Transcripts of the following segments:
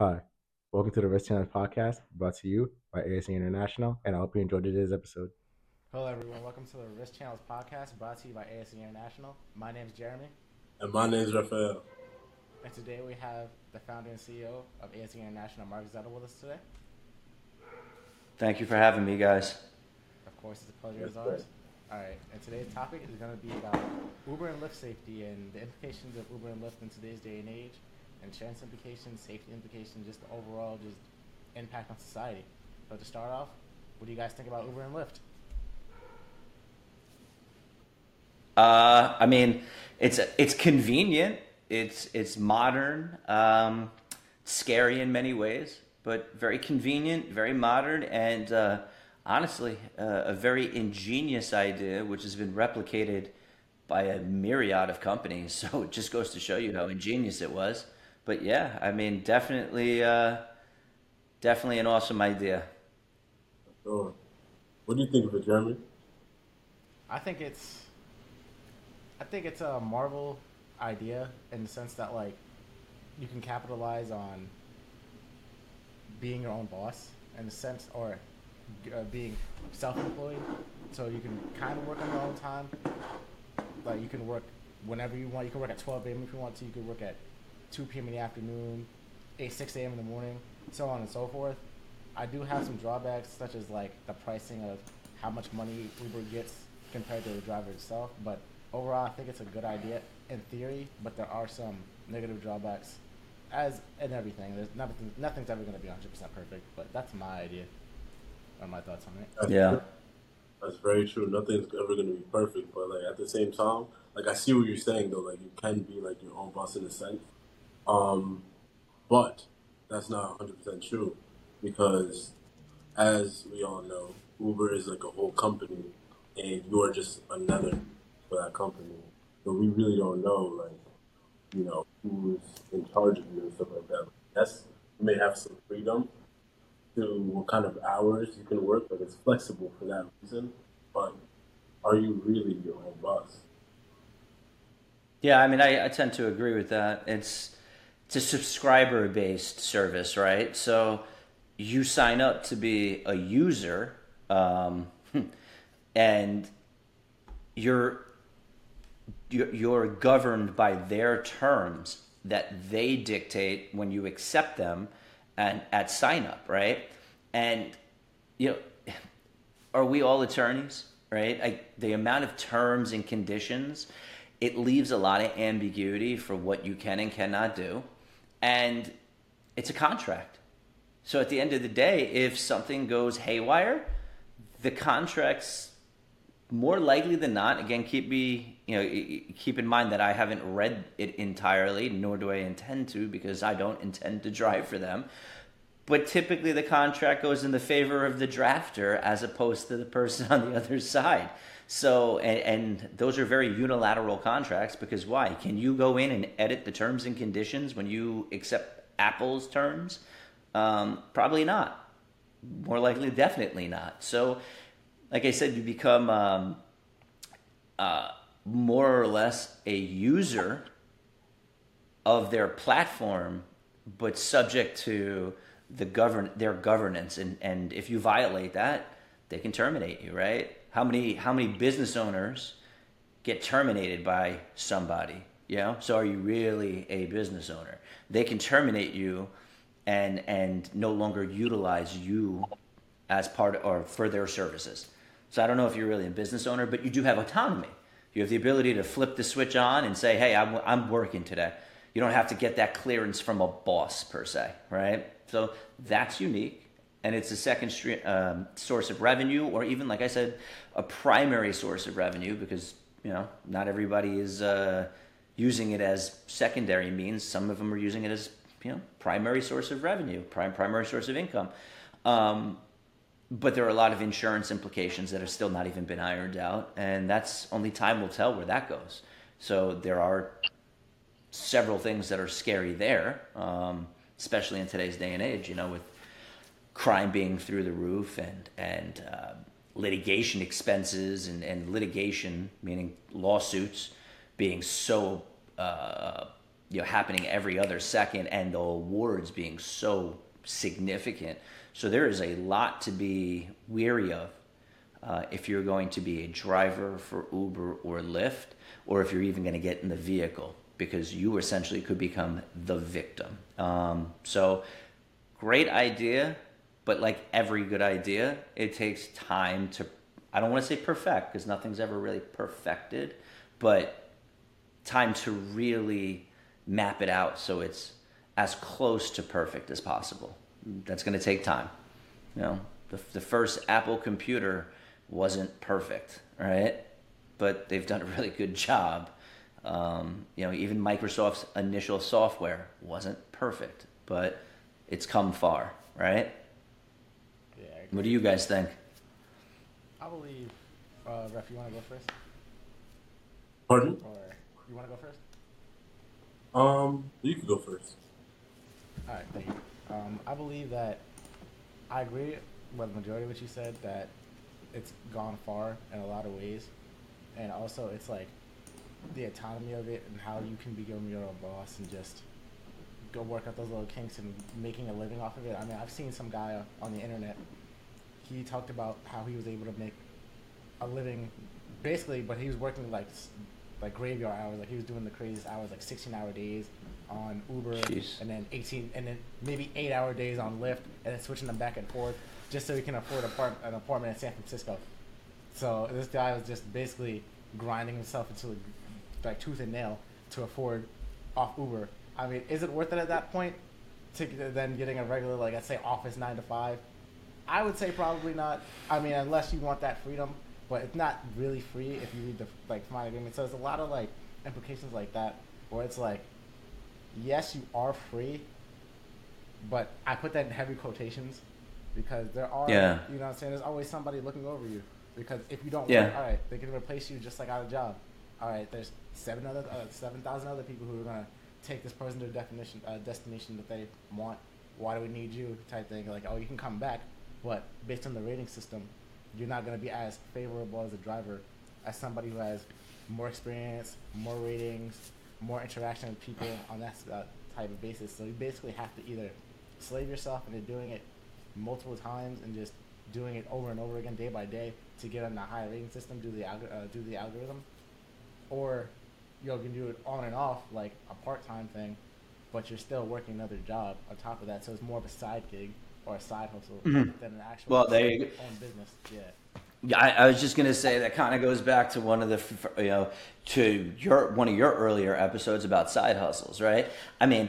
Hi, welcome to the Risk Channels podcast brought to you by ASC International, and I hope you enjoyed today's episode. Hello, everyone. Welcome to the Risk Channels podcast brought to you by ASC International. My name is Jeremy, And my name is Rafael. and today we have the founder and CEO of ASC International, Mark Zetta, with us today. Thank you for having me, guys. Of course, it's a pleasure Yes, as sir. always. All right, and today's topic is going to be about Uber and Lyft safety and the implications of Uber and Lyft in today's day and age, insurance implications, safety implications, just the overall just impact on society. So to start off, what do you guys think about Uber and Lyft? Uh, I mean, it's it's convenient. It's it's modern. Um, scary in many ways, but very convenient, very modern, and uh, honestly, uh, a very ingenious idea, which has been replicated by a myriad of companies. So it just goes to show you how ingenious it was. But yeah, I mean, definitely, uh, definitely an awesome idea. So, what do you think of it, Jeremy? I think it's I think it's a Marvel idea in the sense that like you can capitalize on being your own boss in the sense or uh, being self-employed so you can kind of work on your own time like you can work whenever you want you can work at 12 a.m if you want to you can work at 2 p.m in the afternoon 8 6 a.m in the morning so on and so forth i do have some drawbacks such as like the pricing of how much money uber gets compared to the driver itself but overall i think it's a good idea in theory but there are some negative drawbacks as in everything there's nothing nothing's ever going to be 100% perfect but that's my idea or my thoughts on it That's Yeah. true. That's very true. Nothing's ever going to be perfect, but like at the same time, like I see what you're saying though. Like you can be like your own boss in a sense, um, but that's not 100 percent true because, as we all know, Uber is like a whole company, and you're just another for that company. So we really don't know like you know who's in charge of you and stuff like that. Yes, you may have some freedom to what kind of hours you can work, but it's flexible for that reason. But are you really your own boss? Yeah, I mean, I, I tend to agree with that. It's it's a subscriber based service, right? So you sign up to be a user, um, and you're you're governed by their terms that they dictate when you accept them and at sign up, right? And you know, are we all attorneys, right? I, the amount of terms and conditions, it leaves a lot of ambiguity for what you can and cannot do, and it's a contract. So at the end of the day, if something goes haywire, the contract's more likely than not. Again, keep me you know keep in mind that I haven't read it entirely, nor do I intend to, because I don't intend to drive for them. But typically, the contract goes in the favor of the drafter as opposed to the person on the other side. So, and, and those are very unilateral contracts because why? Can you go in and edit the terms and conditions when you accept Apple's terms? Um, probably not. More likely, definitely not. So, like I said, you become um, uh, more or less a user of their platform, but subject to the govern their governance. And, and if you violate that, they can terminate you, right? How many how many business owners get terminated by somebody? You know, so are you really a business owner? They can terminate you and and no longer utilize you as part or for their services. So I don't know if you're really a business owner, but you do have autonomy. You have the ability to flip the switch on and say, "Hey, I'm I'm working today." You don't have to get that clearance from a boss per se, right? So that's unique, and it's a second um, source of revenue, or even like I said, a primary source of revenue because you know not everybody is uh, using it as secondary means. Some of them are using it as you know primary source of revenue, prime primary source of income. Um, but there are a lot of insurance implications that have still not even been ironed out, and that's only time will tell where that goes. So there are several things that are scary there, um, especially in today's day and age. You know, with crime being through the roof and and uh, litigation expenses and, and litigation, meaning lawsuits, being so uh, you know happening every other second, and the awards being so significant. So there is a lot to be weary of uh, if you're going to be a driver for Uber or Lyft, or if you're even going to get in the vehicle, because you essentially could become the victim. Um, so, great idea, but like every good idea, it takes time to, I don't want to say perfect, because nothing's ever really perfected, but time to really map it out so it's as close to perfect as possible. That's going to take time. You know, the, the first Apple computer wasn't perfect, right? But they've done a really good job. Um, you know, even Microsoft's initial software wasn't perfect, but it's come far, right? Yeah. I What do you guys think? I believe, uh, Ref, you want to go first? Pardon? Or you want to go first? Um, you can go first. All right, thank you. Um, I believe that I agree with the majority of what you said that it's gone far in a lot of ways, and also it's like the autonomy of it and how you can become your own boss and just go work out those little kinks and making a living off of it. I mean, I've seen some guy on the internet. He talked about how he was able to make a living, basically, but he was working like like graveyard hours. Like he was doing the craziest hours, like 16 hour days on Uber, Jeez. and then 18, and then maybe eight hour days on Lyft, and then switching them back and forth just so he can afford apart- an apartment in San Francisco. So this guy was just basically grinding himself into like tooth and nail to afford off Uber. I mean, is it worth it at that point to then getting a regular like let's say office nine to five? I would say probably not. I mean, unless you want that freedom, but it's not really free if you read the like my agreement. So there's a lot of like implications like that where it's like, yes, you are free, but I put that in heavy quotations because there are, Yeah. you know what I'm saying? There's always somebody looking over you because if you don't Yeah. work, all right, they can replace you just like out of job. All right, there's seven other, uh, seven thousand other people who are gonna take this person to a definition, uh, destination that they want. Why do we need you? Type thing. Like, oh, you can come back, but based on the rating system, you're not gonna be as favorable as a driver as somebody who has more experience, more ratings, more interaction with people on that uh, type of basis. So you basically have to either slave yourself into doing it multiple times and just doing it over and over again, day by day, to get on the higher rating system, do the uh, do the algorithm, or you can do it on and off like a part time thing, but you're still working another job on top of that. So it's more of a side gig or a side hustle Mhm. than an actual Well, there you go. own business. Yeah. Yeah, I, I was just gonna say that kind of goes back to one of the, you know, to your one of your earlier episodes about side hustles, right? I mean,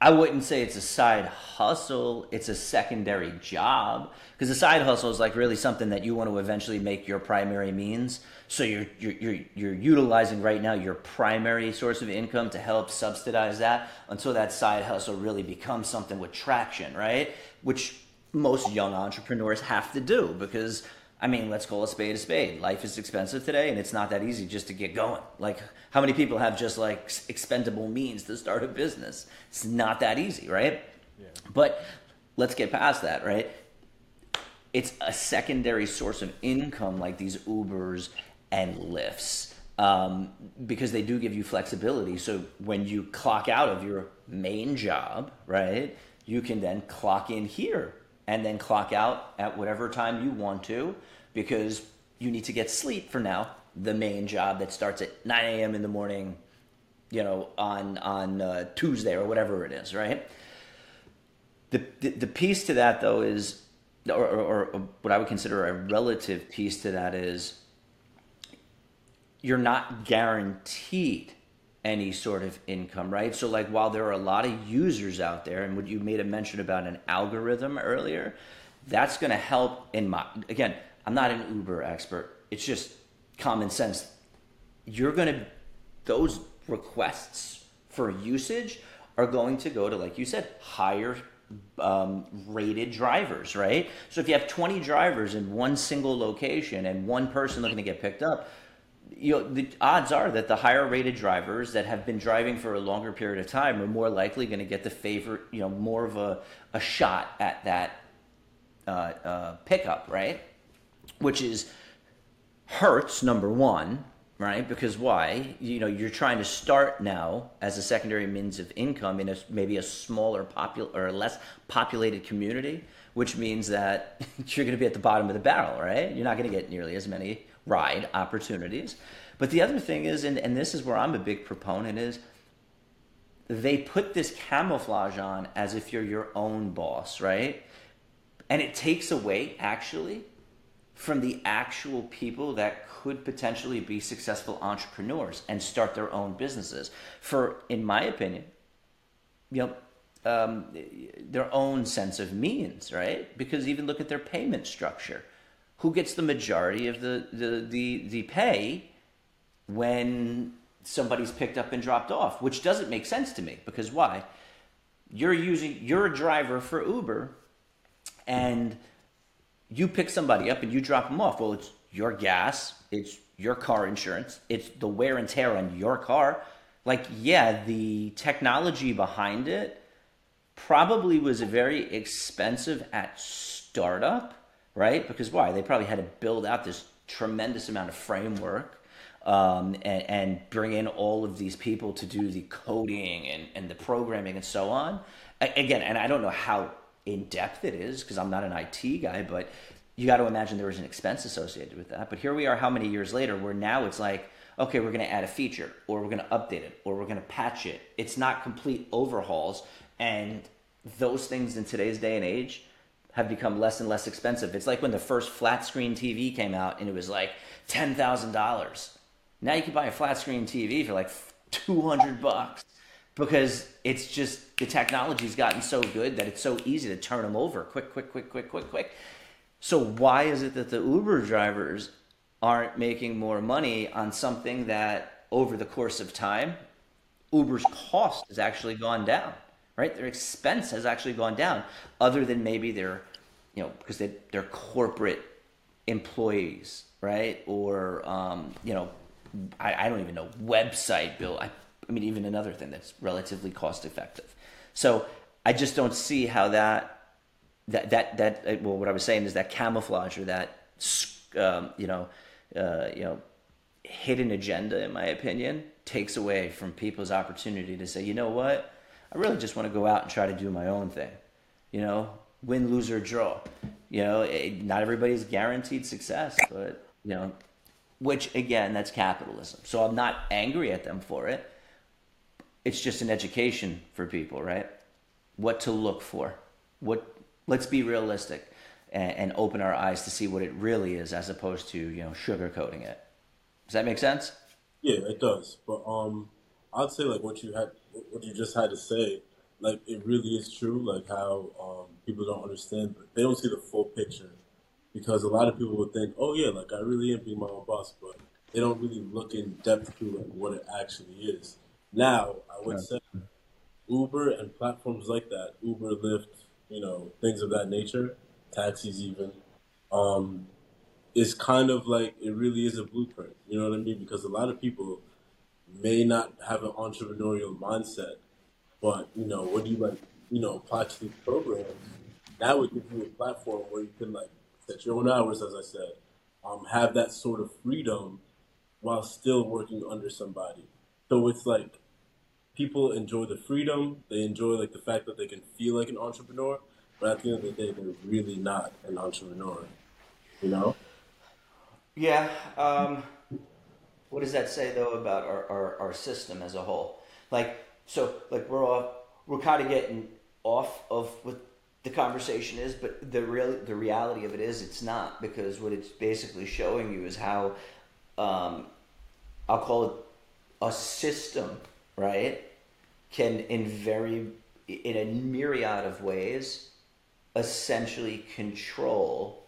I wouldn't say it's a side hustle; it's a secondary job because a side hustle is like really something that you want to eventually make your primary means. So you're you're you're, you're utilizing right now your primary source of income to help subsidize that until that side hustle really becomes something with traction, right? Which most young entrepreneurs have to do because I mean, let's call a spade a spade. Life is expensive today, and it's not that easy just to get going. Like, how many people have just like expendable means to start a business? It's not that easy, right? Yeah. But let's get past that, right? It's a secondary source of income, like these Ubers and Lyfts, um, because they do give you flexibility. So when you clock out of your main job, right, you can then clock in here and then clock out at whatever time you want to, because you need to get sleep for now. The main job that starts at 9 a.m. in the morning, you know, on on uh, Tuesday or whatever it is, right? The, the, the piece to that though is or, or, or what I would consider a relative piece to that is you're not guaranteed any sort of income, right? So like while there are a lot of users out there and what you made a mention about an algorithm earlier, that's going to help in my again, I'm not an Uber expert. It's just common sense. You're going to those requests for usage are going to go to like you said, higher um, rated drivers, right? So if you have 20 drivers in one single location and one person looking to get picked up, you know, the odds are that the higher rated drivers that have been driving for a longer period of time are more likely going to get the favor, you know, more of a, a shot at that uh, uh, pickup, right? Which is hurts number one, right? Because why? You know, you're trying to start now as a secondary means of income in a maybe a smaller popul or less populated community, which means that you're going to be at the bottom of the barrel, right? You're not going to get nearly as many ride opportunities. But the other thing is, and, and this is where I'm a big proponent, is they put this camouflage on as if you're your own boss, right? And it takes away actually from the actual people that could potentially be successful entrepreneurs and start their own businesses for, in my opinion, you know, um, their own sense of means, right? Because even look at their payment structure. Who gets the majority of the, the, the, the pay when somebody's picked up and dropped off? Which doesn't make sense to me because why? You're using, you're a driver for Uber and you pick somebody up and you drop them off. Well, it's your gas, it's your car insurance, it's the wear and tear on your car. Like, yeah, the technology behind it probably was very expensive at startup, right? Because why? They probably had to build out this tremendous amount of framework um, and, and, bring in all of these people to do the coding and, and the programming and so on. Again, and I don't know how in depth it is because I'm not an IT guy, but you got to imagine there was an expense associated with that. But here we are, how many years later, where now it's like, okay, we're going to add a feature, or we're going to update it, or we're going to patch it. It's not complete overhauls, and those things in today's day and age have become less and less expensive. It's like when the first flat screen TV came out, and it was like ten thousand dollars. Now you can buy a flat screen TV for like two hundred bucks because it's just the technology's gotten so good that it's so easy to turn them over quick, quick, quick, quick, quick, quick. So why is it that the Uber drivers aren't making more money on something that over the course of time, Uber's cost has actually gone down, right? Their expense has actually gone down, other than maybe their, you know, because they, they're corporate employees, right? Or, um, you know, I, I don't even know, website bill. I I mean, even another thing that's relatively cost effective. So I just don't see how that that that that uh, well, what I was saying is that camouflage or that um, you know uh, you know hidden agenda, in my opinion, takes away from people's opportunity to say, you know what, I really just want to go out and try to do my own thing. You know, win, lose, or draw. You know, it, not everybody's guaranteed success, but you know, which again, that's capitalism. So I'm not angry at them for it it's just an education for people, right? What to look for. What let's be realistic and, and open our eyes to see what it really is as opposed to, you know, sugarcoating it. Does that make sense? Yeah, it does. But um I'd say like what you had what you just had to say, like it really is true, like how um people don't understand they don't see the full picture. Because a lot of people would think, Oh yeah, like I really am being my own boss, but they don't really look in depth to like what it actually is. Now, I would say Uber and platforms like that, Uber, Lyft, you know, things of that nature, taxis even, um, is kind of like it really is a blueprint. You know what I mean? Because a lot of people may not have an entrepreneurial mindset, but you know, when you like, you know, apply to these programs, that would give you a platform where you can like set your own hours, as I said, um, have that sort of freedom while still working under somebody. So it's like people enjoy the freedom. They enjoy like the fact that they can feel like an entrepreneur, but at the end of the day, they're really not an entrepreneur. You know? Yeah. Um, what does that say though about our, our, our system as a whole? Like, so like we're off, we're kind of getting off of what the conversation is, but the real the reality of it is it's not because what it's basically showing you is how um, I'll call it a system, right, can in very in a myriad of ways essentially control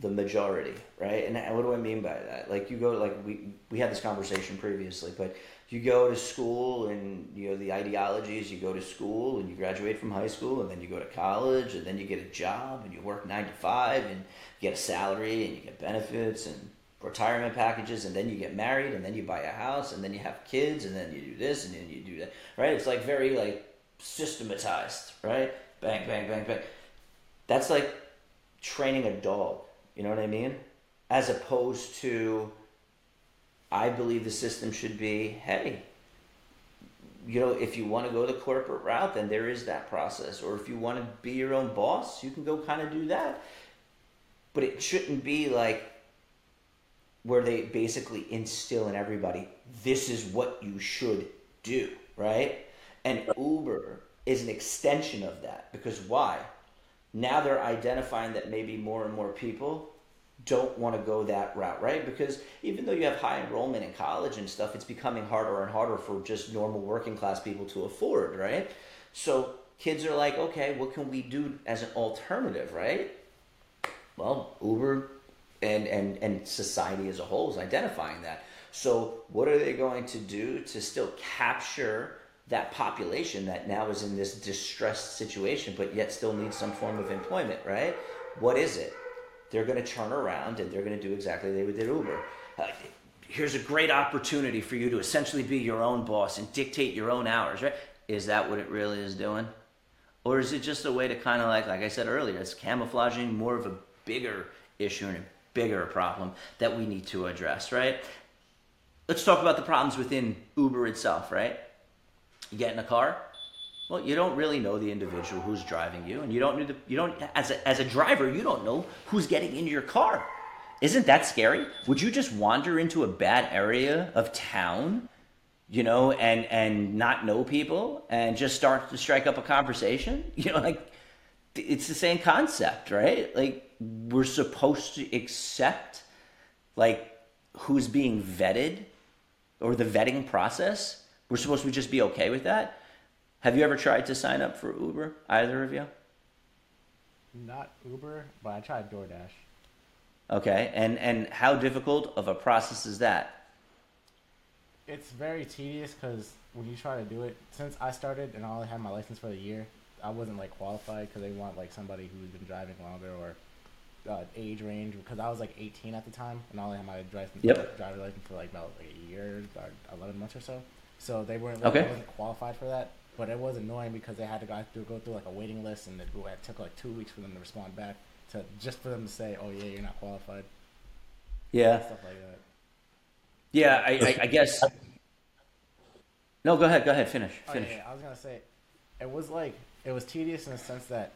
the majority, right? And what do I mean by that? Like you go like we we had this conversation previously, but you go to school and you know the ideologies you go to school and you graduate from high school and then you go to college and then you get a job and you work 9 to 5 and you get a salary and you get benefits and retirement packages and then you get married and then you buy a house and then you have kids and then you do this and then you do that right it's like very like systematized right bang bang bang bang that's like training a dog you know what i mean as opposed to I believe the system should be, hey, you know, if you want to go the corporate route, then there is that process. Or if you want to be your own boss, you can go kind of do that. But it shouldn't be like where they basically instill in everybody, this is what you should do, right? And Uber is an extension of that because why? Now they're identifying that maybe more and more people don't want to go that route, right? Because even though you have high enrollment in college and stuff, it's becoming harder and harder for just normal working class people to afford, right? So kids are like, okay, what can we do as an alternative, right? Well, Uber and, and, and society as a whole is identifying that. So, what are they going to do to still capture that population that now is in this distressed situation, but yet still needs some form of employment, right? What is it? they're going to turn around and they're going to do exactly they did Uber. Uh, here's a great opportunity for you to essentially be your own boss and dictate your own hours, right? Is that what it really is doing? Or is it just a way to kind of like, like I said earlier, it's camouflaging more of a bigger issue and a bigger problem that we need to address, right? Let's talk about the problems within Uber itself, right? You get in a car, well, you don't really know the individual who's driving you, and you don't know the, you don't as a, as a driver you don't know who's getting in your car. Isn't that scary? Would you just wander into a bad area of town, you know, and and not know people and just start to strike up a conversation? You know, like it's the same concept, right? Like we're supposed to accept like who's being vetted or the vetting process. We're supposed to just be okay with that have you ever tried to sign up for Uber, either of you? Not Uber, but I tried DoorDash. Okay, and and how difficult of a process is that? It's very tedious because when you try to do it, since I started and I only had my license for the year, I wasn't like qualified because they want like somebody who's been driving longer or uh, age range because I was like 18 at the time and I only had my driver yep. driver license for like about like a year or 11 months or so. So they weren't like, okay. I wasn't qualified for that. But it was annoying because they had to go through, go through like a waiting list, and it, it took like two weeks for them to respond back to just for them to say, "Oh yeah, you're not qualified." Yeah. Stuff like that. Yeah, I, I, I guess. No, go ahead. Go ahead. Finish. Finish. Oh, yeah, I was gonna say, it was like it was tedious in the sense that,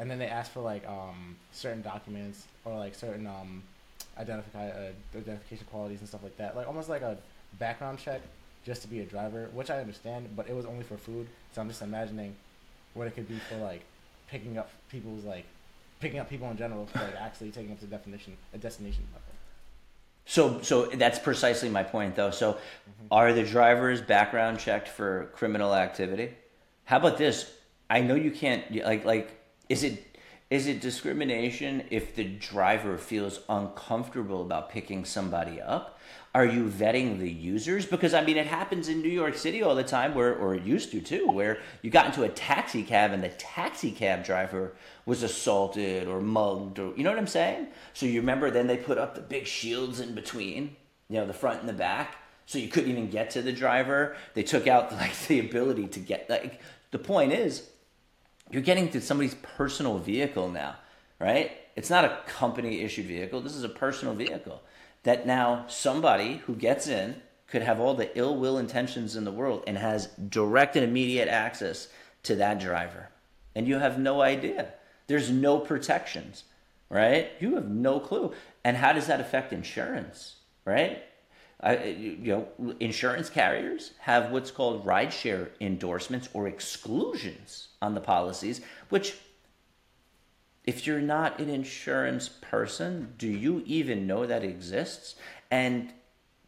and then they asked for like um certain documents or like certain um identify uh, identification qualities and stuff like that, like almost like a background check just to be a driver, which I understand, but it was only for food. So I'm just imagining what it could be for like picking up people's like picking up people in general for like actually taking up the definition a destination level. So so that's precisely my point though. So mm-hmm. are the drivers background checked for criminal activity? How about this? I know you can't like like is it is it discrimination if the driver feels uncomfortable about picking somebody up? Are you vetting the users? Because I mean, it happens in New York City all the time, where or it used to too, where you got into a taxi cab and the taxi cab driver was assaulted or mugged, or you know what I'm saying. So you remember then they put up the big shields in between, you know, the front and the back, so you couldn't even get to the driver. They took out like the ability to get like. The point is, you're getting to somebody's personal vehicle now, right? It's not a company issued vehicle. This is a personal vehicle that now somebody who gets in could have all the ill will intentions in the world and has direct and immediate access to that driver. And you have no idea. There's no protections, right? You have no clue. And how does that affect insurance, right? I, you know, insurance carriers have what's called rideshare endorsements or exclusions on the policies, which if you're not an insurance person, do you even know that exists? And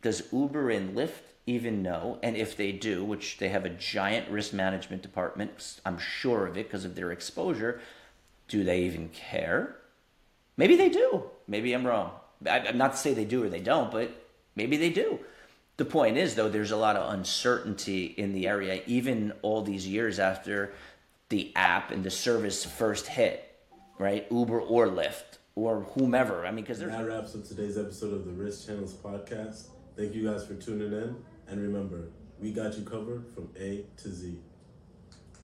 does Uber and Lyft even know? And if they do, which they have a giant risk management department, I'm sure of it because of their exposure, do they even care? Maybe they do. Maybe I'm wrong. I'm not to say they do or they don't, but maybe they do. The point is, though, there's a lot of uncertainty in the area, even all these years after the app and the service first hit right? Uber or Lyft or whomever. I mean, because that wraps up today's episode of the Risk Channels podcast. Thank you guys for tuning in, and remember, we got you covered from A to Z.